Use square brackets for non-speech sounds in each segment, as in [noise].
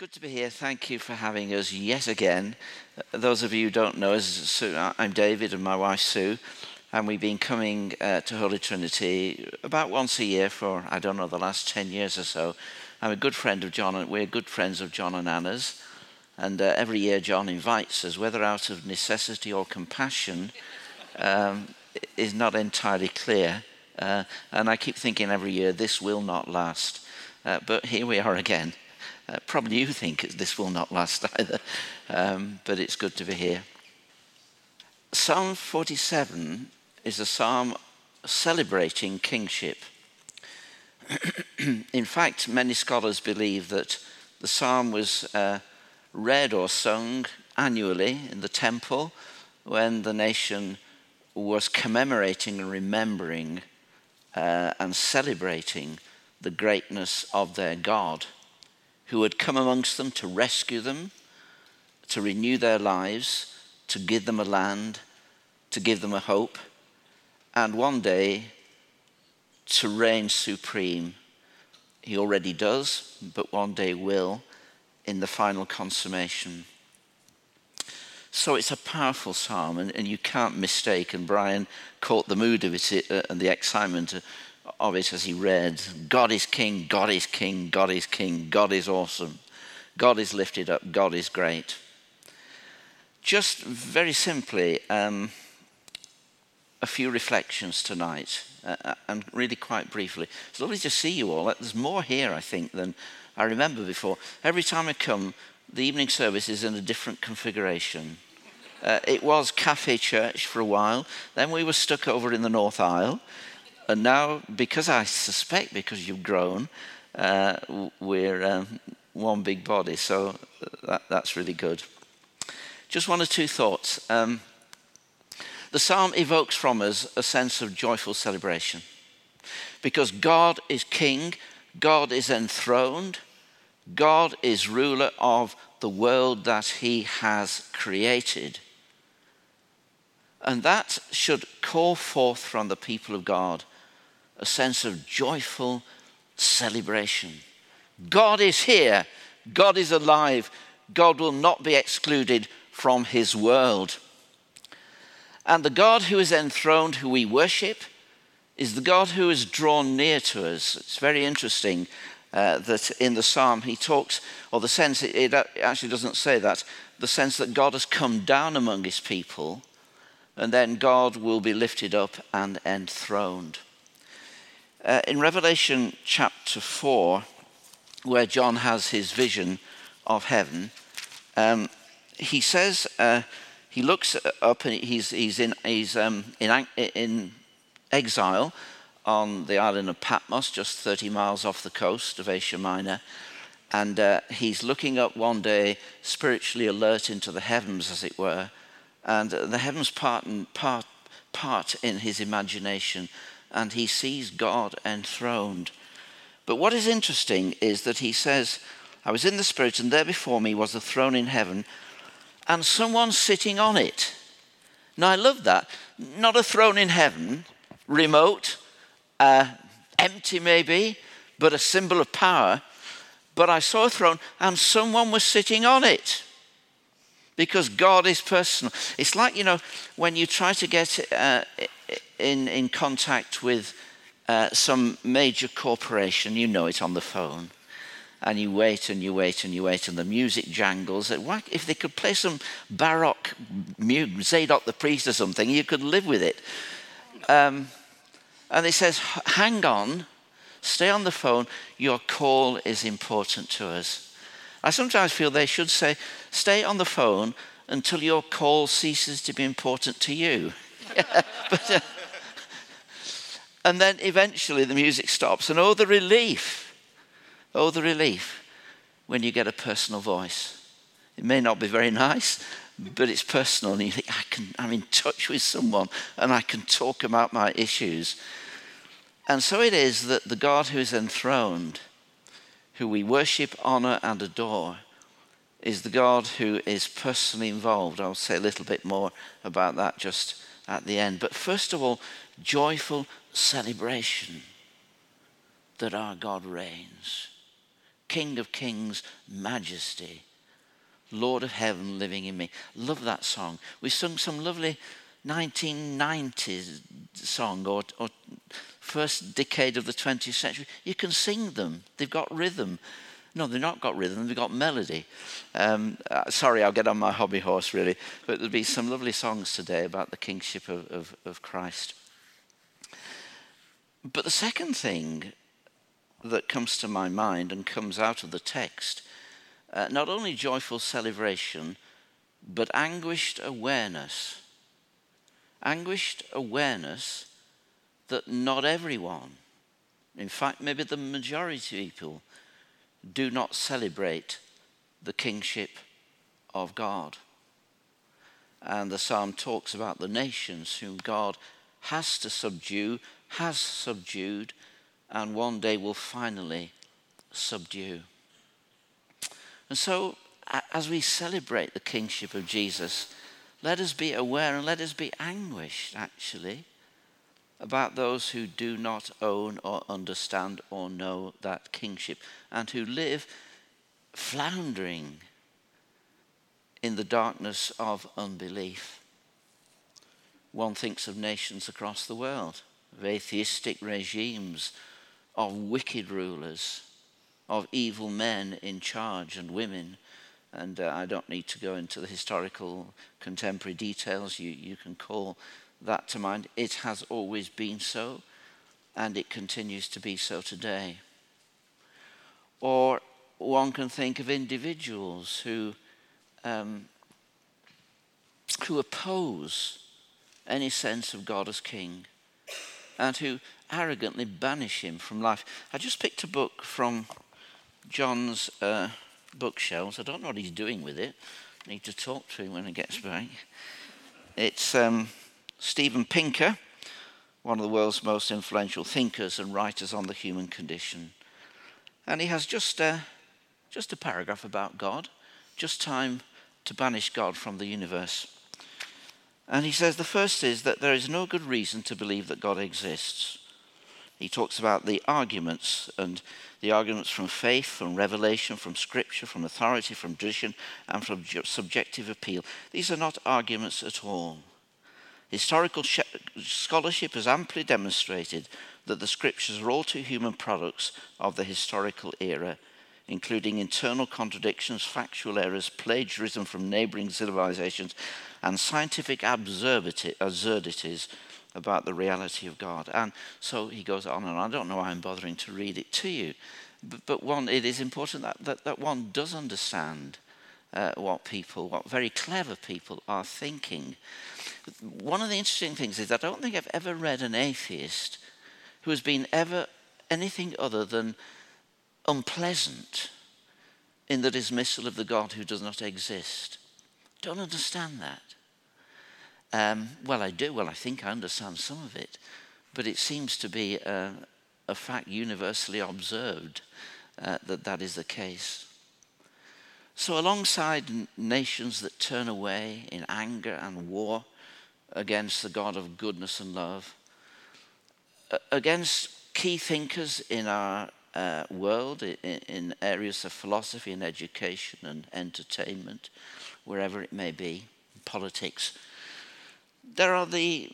good to be here. Thank you for having us yet again. Those of you who don't know us, I'm David and my wife Sue, and we've been coming uh, to Holy Trinity about once a year for, I don't know, the last 10 years or so. I'm a good friend of John, and we're good friends of John and Anna's. And uh, every year John invites us, whether out of necessity or compassion, um, is not entirely clear. Uh, and I keep thinking every year, this will not last. Uh, but here we are again. Uh, probably you think this will not last [laughs] either, um, but it's good to be here. Psalm 47 is a psalm celebrating kingship. [clears throat] In fact, many scholars believe that the psalm was uh, read or sung annually in the temple when the nation was commemorating and remembering uh, and celebrating the greatness of their God who had come amongst them to rescue them, to renew their lives, to give them a land, to give them a hope, and one day to reign supreme. He already does, but one day will in the final consummation. So it's a powerful psalm, and, and you can't mistake. And Brian caught the mood of it uh, and the excitement of it as he read God is king, God is king, God is king, God is awesome, God is lifted up, God is great. Just very simply, um, a few reflections tonight, uh, uh, and really quite briefly. It's lovely to see you all. There's more here, I think, than I remember before. Every time I come, the evening service is in a different configuration. Uh, it was cafe church for a while, then we were stuck over in the north aisle. And now, because I suspect because you've grown, uh, we're um, one big body. So that, that's really good. Just one or two thoughts. Um, the psalm evokes from us a sense of joyful celebration because God is king, God is enthroned, God is ruler of the world that he has created. And that should call forth from the people of God a sense of joyful celebration. God is here, God is alive, God will not be excluded from his world. And the God who is enthroned, who we worship, is the God who is drawn near to us. It's very interesting uh, that in the psalm he talks, or the sense, it, it actually doesn't say that, the sense that God has come down among his people, and then God will be lifted up and enthroned. Uh, in Revelation chapter 4, where John has his vision of heaven, um, he says, uh, he looks up and he's, he's, in, he's um, in, in exile on the island of Patmos, just 30 miles off the coast of Asia Minor. And uh, he's looking up one day, spiritually alert into the heavens, as it were. And the heavens part, part, part in his imagination and he sees God enthroned. But what is interesting is that he says, I was in the Spirit, and there before me was a throne in heaven, and someone sitting on it. Now, I love that. Not a throne in heaven, remote, uh, empty maybe, but a symbol of power. But I saw a throne, and someone was sitting on it because God is personal. It's like, you know, when you try to get uh, in, in contact with uh, some major corporation, you know it on the phone, and you wait and you wait and you wait, and the music jangles. If they could play some baroque music, Zadok the priest or something, you could live with it. Um, and he says, Hang on, stay on the phone, your call is important to us. I sometimes feel they should say, Stay on the phone until your call ceases to be important to you. [laughs] but, uh, and then eventually the music stops. And oh, the relief. Oh, the relief when you get a personal voice. It may not be very nice, but it's personal. And you think, I can, I'm in touch with someone and I can talk about my issues. And so it is that the God who is enthroned, who we worship, honor, and adore, is the God who is personally involved. I'll say a little bit more about that just at the end. But first of all, joyful celebration that our God reigns. King of kings, majesty. Lord of heaven living in me. Love that song. We sung some lovely 1990s song or, or first decade of the 20th century. You can sing them. They've got rhythm. No, they've not got rhythm, they've got melody. Um, uh, sorry, I'll get on my hobby horse, really. But there'll be some lovely songs today about the kingship of, of, of Christ. But the second thing that comes to my mind and comes out of the text uh, not only joyful celebration, but anguished awareness. Anguished awareness that not everyone, in fact, maybe the majority of people, do not celebrate the kingship of God. And the psalm talks about the nations whom God has to subdue, has subdued, and one day will finally subdue. And so, as we celebrate the kingship of Jesus, let us be aware and let us be anguished, actually, about those who do not own or understand or know that kingship and who live floundering in the darkness of unbelief. One thinks of nations across the world, of atheistic regimes, of wicked rulers of evil men in charge and women. And uh, I don't need to go into the historical contemporary details. You, you can call that to mind. It has always been so, and it continues to be so today. Or one can think of individuals who, um, who oppose any sense of God as king and who arrogantly banish him from life. I just picked a book from John's uh, bookshelves. I don't know what he's doing with it. I need to talk to him when he gets back. It's um, Steven Pinker, one of the world's most influential thinkers and writers on the human condition. And he has just, uh, just a paragraph about God, just time to banish God from the universe. And he says the first is that there is no good reason to believe that God exists. He talks about the arguments and the arguments from faith, from revelation, from scripture, from authority, from tradition, and from subjective appeal. These are not arguments at all. Historical sh- scholarship has amply demonstrated that the scriptures are all too human products of the historical era, including internal contradictions, factual errors, plagiarism from neighboring civilizations, and scientific absurdity, absurdities about the reality of God. And so he goes on and. I don't know why I'm bothering to read it to you, but, but one, it is important that, that, that one does understand uh, what people, what very clever people are thinking. One of the interesting things is that I don't think I've ever read an atheist who has been ever anything other than unpleasant in the dismissal of the God who does not exist. Don't understand that. Um, well, I do. Well, I think I understand some of it, but it seems to be a, a fact universally observed uh, that that is the case. So, alongside nations that turn away in anger and war against the God of goodness and love, against key thinkers in our uh, world, in, areas of philosophy and education and entertainment, wherever it may be, politics, there are the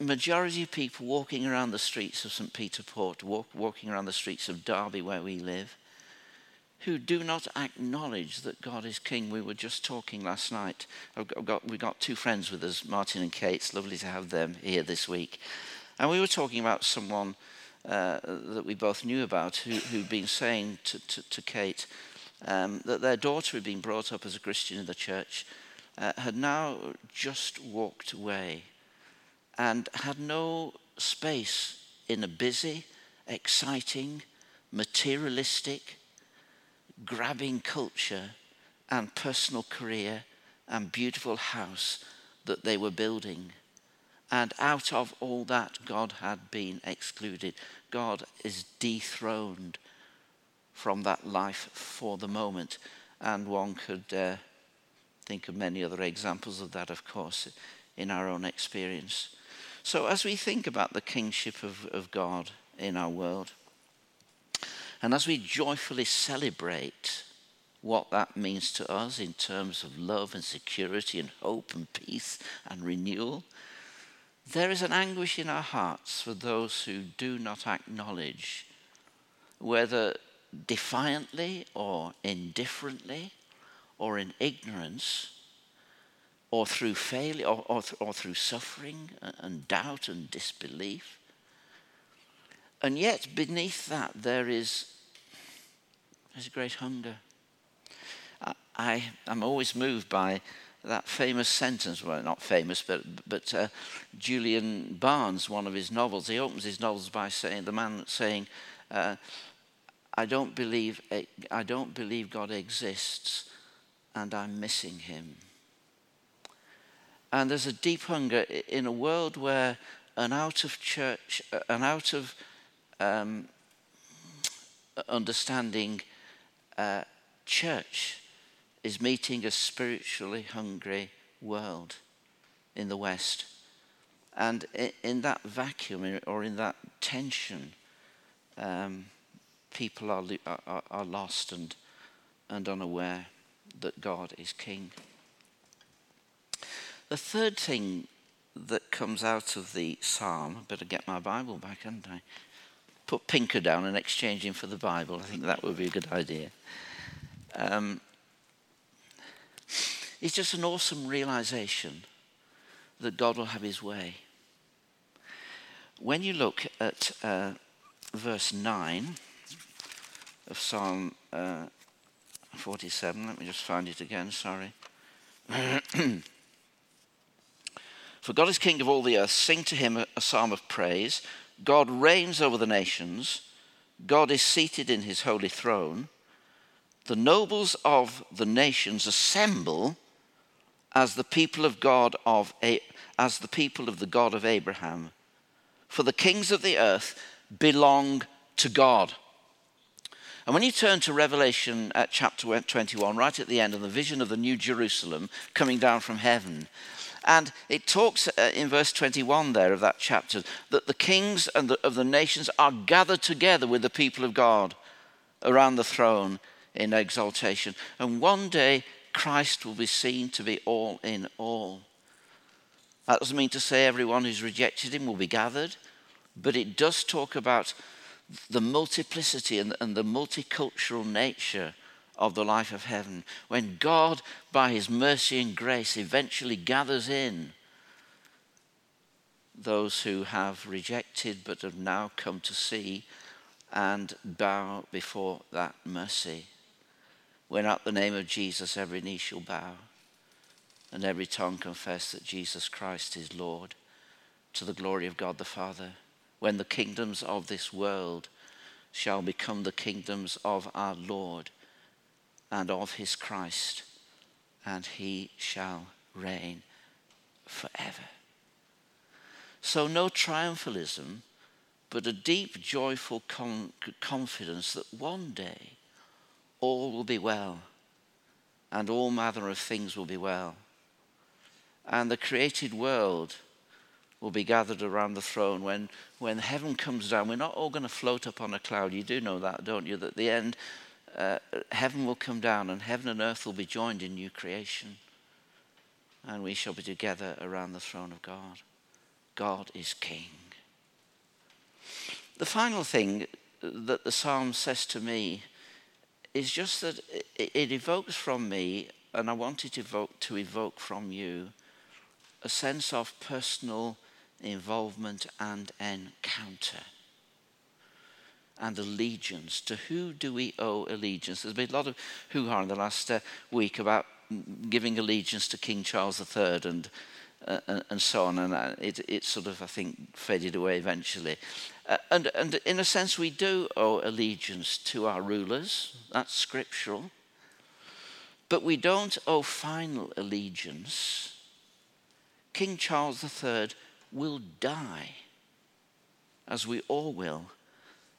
majority of people walking around the streets of St. Peter Port, walk, walking around the streets of Derby where we live, who do not acknowledge that God is King. We were just talking last night. I've got, we got two friends with us, Martin and Kate. It's lovely to have them here this week. And we were talking about someone uh, that we both knew about who, who'd been saying to, to, to Kate um, that their daughter had been brought up as a Christian in the church uh, had now just walked away and had no space in a busy, exciting, materialistic, grabbing culture and personal career and beautiful house that they were building. And out of all that, God had been excluded. God is dethroned from that life for the moment. And one could uh, think of many other examples of that, of course, in our own experience. So, as we think about the kingship of, of God in our world, And as we joyfully celebrate what that means to us in terms of love and security and hope and peace and renewal, there is an anguish in our hearts for those who do not acknowledge, whether defiantly or indifferently or in ignorance or through failure or, or, or through suffering and doubt and disbelief. And yet, beneath that, there is there's a great hunger. I, am always moved by that famous sentence, well, not famous, but, but uh, Julian Barnes, one of his novels, he opens his novels by saying, the man saying, uh, I don't believe, I don't believe God exists and I'm missing him. And there's a deep hunger in a world where an out of church, an out of um, understanding uh, church is meeting a spiritually hungry world in the West. And in that vacuum or in that tension, um, people are, are, are lost and, and unaware that God is King. The third thing that comes out of the psalm, I better get my Bible back, hadn't I? Put Pinker down and exchange him for the Bible. I think that would be a good idea. Um, it's just an awesome realization that God will have his way. When you look at uh, verse 9 of Psalm uh, 47, let me just find it again, sorry. [clears throat] For God is king of all the earth. Sing to him a, a psalm of praise. God reigns over the nations. God is seated in his holy throne the nobles of the nations assemble as the people of God of as the people of the God of Abraham. For the kings of the earth belong to God. And when you turn to Revelation at chapter 21, right at the end, of the vision of the New Jerusalem coming down from heaven, and it talks uh, in verse 21 there of that chapter that the kings and the, of the nations are gathered together with the people of God around the throne in exaltation. And one day, Christ will be seen to be all in all. That doesn't mean to say everyone who's rejected him will be gathered, but it does talk about the multiplicity and, and the multicultural nature of the life of heaven. When God, by his mercy and grace, eventually gathers in those who have rejected but have now come to see and bow before that mercy when at the name of Jesus every knee shall bow and every tongue confess that Jesus Christ is Lord to the glory of God the Father, when the kingdoms of this world shall become the kingdoms of our Lord and of his Christ, and he shall reign forever. So, no triumphalism, but a deep, joyful con- confidence that one day all will be well, and all manner of things will be well. And the created world will be gathered around the throne when, when heaven comes down. We're not all going to float up on a cloud. You do know that, don't you? That at the end, uh, heaven will come down and heaven and earth will be joined in new creation. And we shall be together around the throne of God. God is King. The final thing that the psalm says to me is just that it, evokes from me, and I want it evoke, to evoke from you, a sense of personal involvement and encounter and allegiance. To who do we owe allegiance? There's been a lot of hoo ha in the last uh, week about giving allegiance to King Charles III and, uh, and so on, and uh, it, it sort of, I think, faded away eventually. Uh, and, and in a sense, we do owe allegiance to our rulers. That's scriptural. But we don't owe final allegiance. King Charles III will die, as we all will,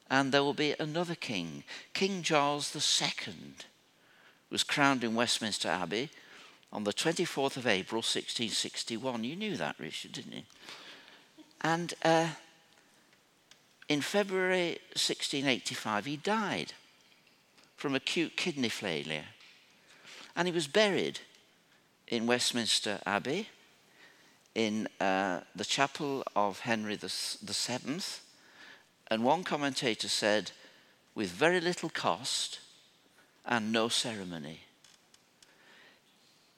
and there will be another king. King Charles II was crowned in Westminster Abbey on the 24th of April, 1661. You knew that, Richard, didn't you? And uh, in February 1685, he died from acute kidney failure. And he was buried in Westminster Abbey in uh, the chapel of Henry Seventh. And one commentator said, with very little cost and no ceremony.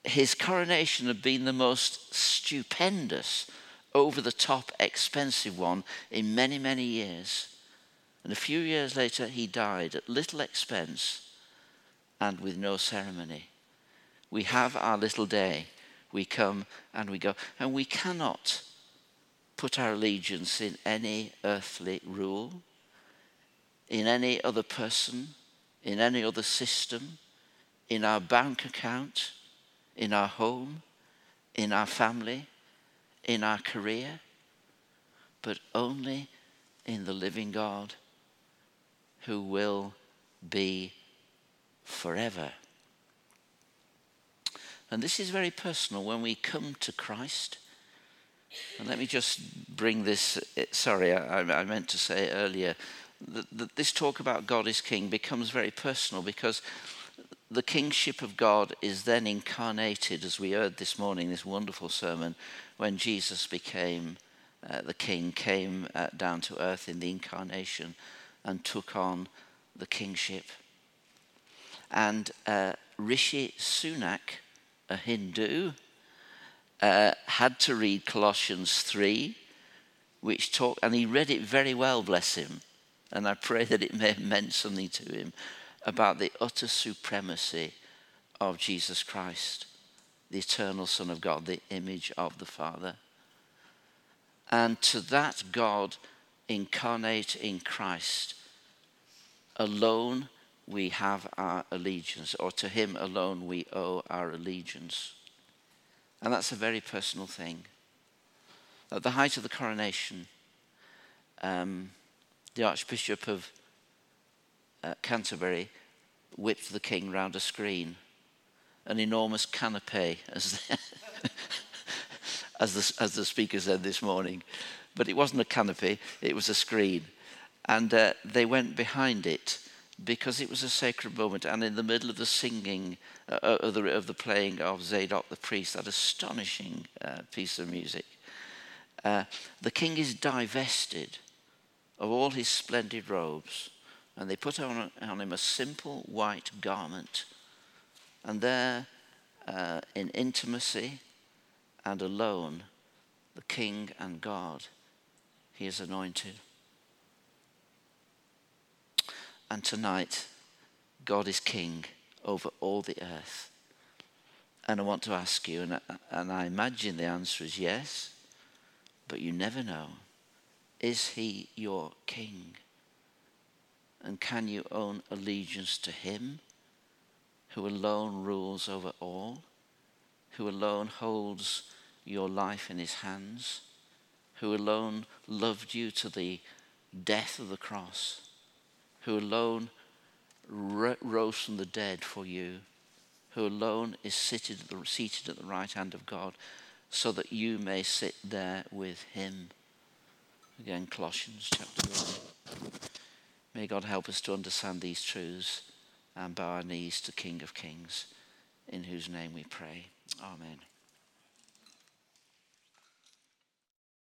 His coronation had been the most stupendous, over the top, expensive one in many, many years. And a few years later, he died at little expense and with no ceremony. We have our little day. We come and we go. And we cannot put our allegiance in any earthly rule, in any other person, in any other system, in our bank account, in our home, in our family, in our career, but only in the living God who will be forever. And this is very personal when we come to Christ. And let me just bring this. Eh, sorry, I, I meant to say earlier that, that this talk about God is King becomes very personal because the kingship of God is then incarnated, as we heard this morning, this wonderful sermon, when Jesus became uh, the king, came uh, down to earth in the incarnation and took on the kingship. And uh, Rishi Sunak, a Hindu, uh, had to read Colossians 3, which talk, and he read it very well, bless him. And I pray that it may have [laughs] meant something to him about the utter supremacy of Jesus Christ, the eternal Son of God, the image of the Father. And to that God incarnate in Christ alone we have our allegiance, or to him alone we owe our allegiance. And that's a very personal thing. At the height of the coronation, um, the Archbishop of uh, Canterbury whipped the king round a screen, an enormous canopy, as the, [laughs] as, the, as the speaker said this morning. But it wasn't a canopy, it was a screen. And uh, they went behind it because it was a sacred moment. And in the middle of the singing, uh, uh, of, the, of, the, playing of Zadok the priest, that astonishing uh, piece of music, uh, the king is divested of all his splendid robes. And they put on, on him a simple white garment. And there, uh, in intimacy and alone, the king and God, he is anointed. And tonight, God is king over all the earth. And I want to ask you, and I, and I imagine the answer is yes, but you never know. Is he your king? And can you own allegiance to him, who alone rules over all, who alone holds your life in his hands, who alone loved you to the death of the cross? Who alone rose from the dead for you, who alone is seated at, the, seated at the right hand of God, so that you may sit there with him. Again, Colossians chapter 1. May God help us to understand these truths and bow our knees to King of Kings, in whose name we pray. Amen.